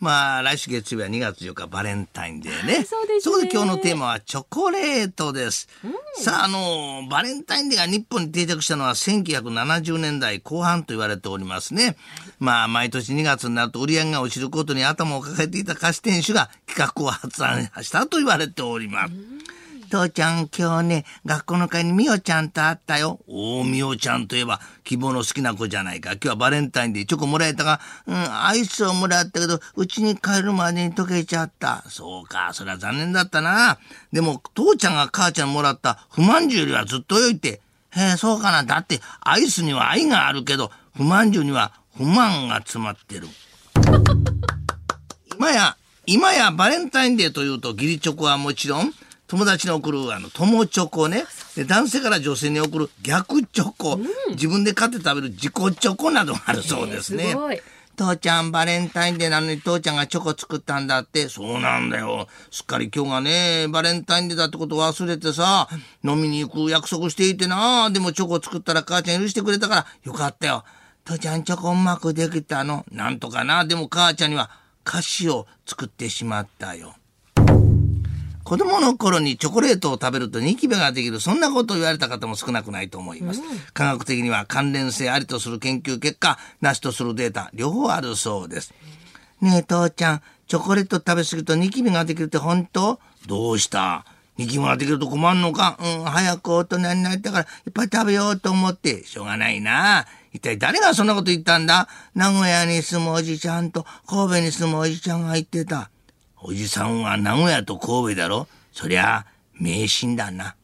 まあ、来週月曜日は2月4日バレンタインデーね。そうですねこで今日のテーマはチョコレートです。さあ、あの、バレンタインデーが日本に定着したのは1970年代後半と言われておりますね。まあ、毎年2月になると売り上げが落ちることに頭を抱えていた菓子店主が企画を発案したと言われております。父ちゃん今日ね、学校の会にみおちゃんと会ったよ。おお、みおちゃんといえば希望の好きな子じゃないか。今日はバレンタインでチョコもらえたが、うん、アイスをもらったけど、うちに帰るまでに溶けちゃった。そうか、それは残念だったな。でも、父ちゃんが母ちゃんもらった不満じよりはずっと良いって。へえ、そうかな。だって、アイスには愛があるけど、不満じゅうには不満が詰まってる。今や、今やバレンタインデーというと義理チョコはもちろん、友達に送るあの友チョコねで男性から女性に送る逆チョコ、自分で買って食べる自己チョコなどがあるそうですね。すごい父ちゃんバレンタインデーなのに父ちゃんがチョコ作ったんだって。そうなんだよ。すっかり今日がね、バレンタインデーだってことを忘れてさ、飲みに行く約束していてな。でもチョコ作ったら母ちゃん許してくれたからよかったよ。父ちゃんチョコうまくできたの。なんとかな。でも母ちゃんには菓子を作ってしまったよ。子供の頃にチョコレートを食べるとニキビができる、そんなことを言われた方も少なくないと思います。科学的には関連性ありとする研究結果、なしとするデータ、両方あるそうです。ねえ、父ちゃん、チョコレート食べ過ぎるとニキビができるって本当？どうした？ニキビができると困るのか？うん、早く大人になりたからいっぱい食べようと思って、しょうがないな。一体誰がそんなこと言ったんだ？名古屋に住むおじちゃんと神戸に住むおじちゃんが言ってた。おじさんは名古屋と神戸だろそりゃ、迷信だな。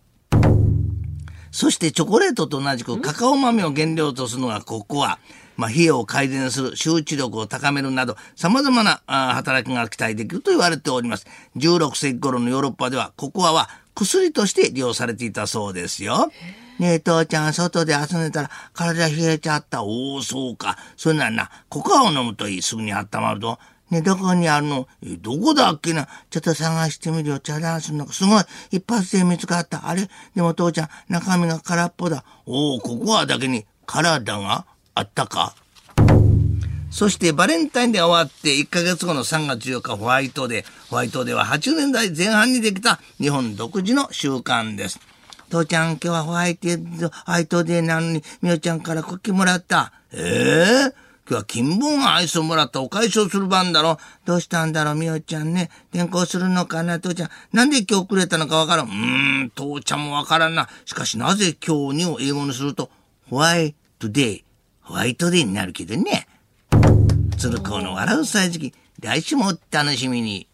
そしてチョコレートと同じくカカオ豆を原料とするのがココア。まあ、冷えを改善する、集中力を高めるなど、様々なあ働きが期待できると言われております。16世紀頃のヨーロッパでは、ココアは薬として利用されていたそうですよ。ねえ、父ちゃん、外で遊んでたら体冷えちゃった。おお、そうか。それならな、ココアを飲むといい。すぐに温まると。ね、どこにあるのえ、どこだっけな？ちょっと探してみるよ。茶ダンスの中。すごい。一発で見つかった。あれ？でも父ちゃん、中身が空っぽだ。おお、ココアだけに体があったか？そしてバレンタインデーが終わって1ヶ月後の3月14日ホワイトデー。ホワイトデーは80年代前半にできた日本独自の習慣です。父ちゃん今日はホワイトデー、ホワイトデーなのにみおちゃんからクッキーもらった。ええ今日は金本がアイスをもらったお返しをする番だろ。どうしたんだろう、みおちゃんね。転校するのかな、父ちゃん。なんで今日くれたのかわからん。うーん、父ちゃんもわからんな。しかしなぜ今日にを英語にすると、ホワイトデー、ホワイトデーになるけどね。鶴子の笑う歳時期、来週もお楽しみに。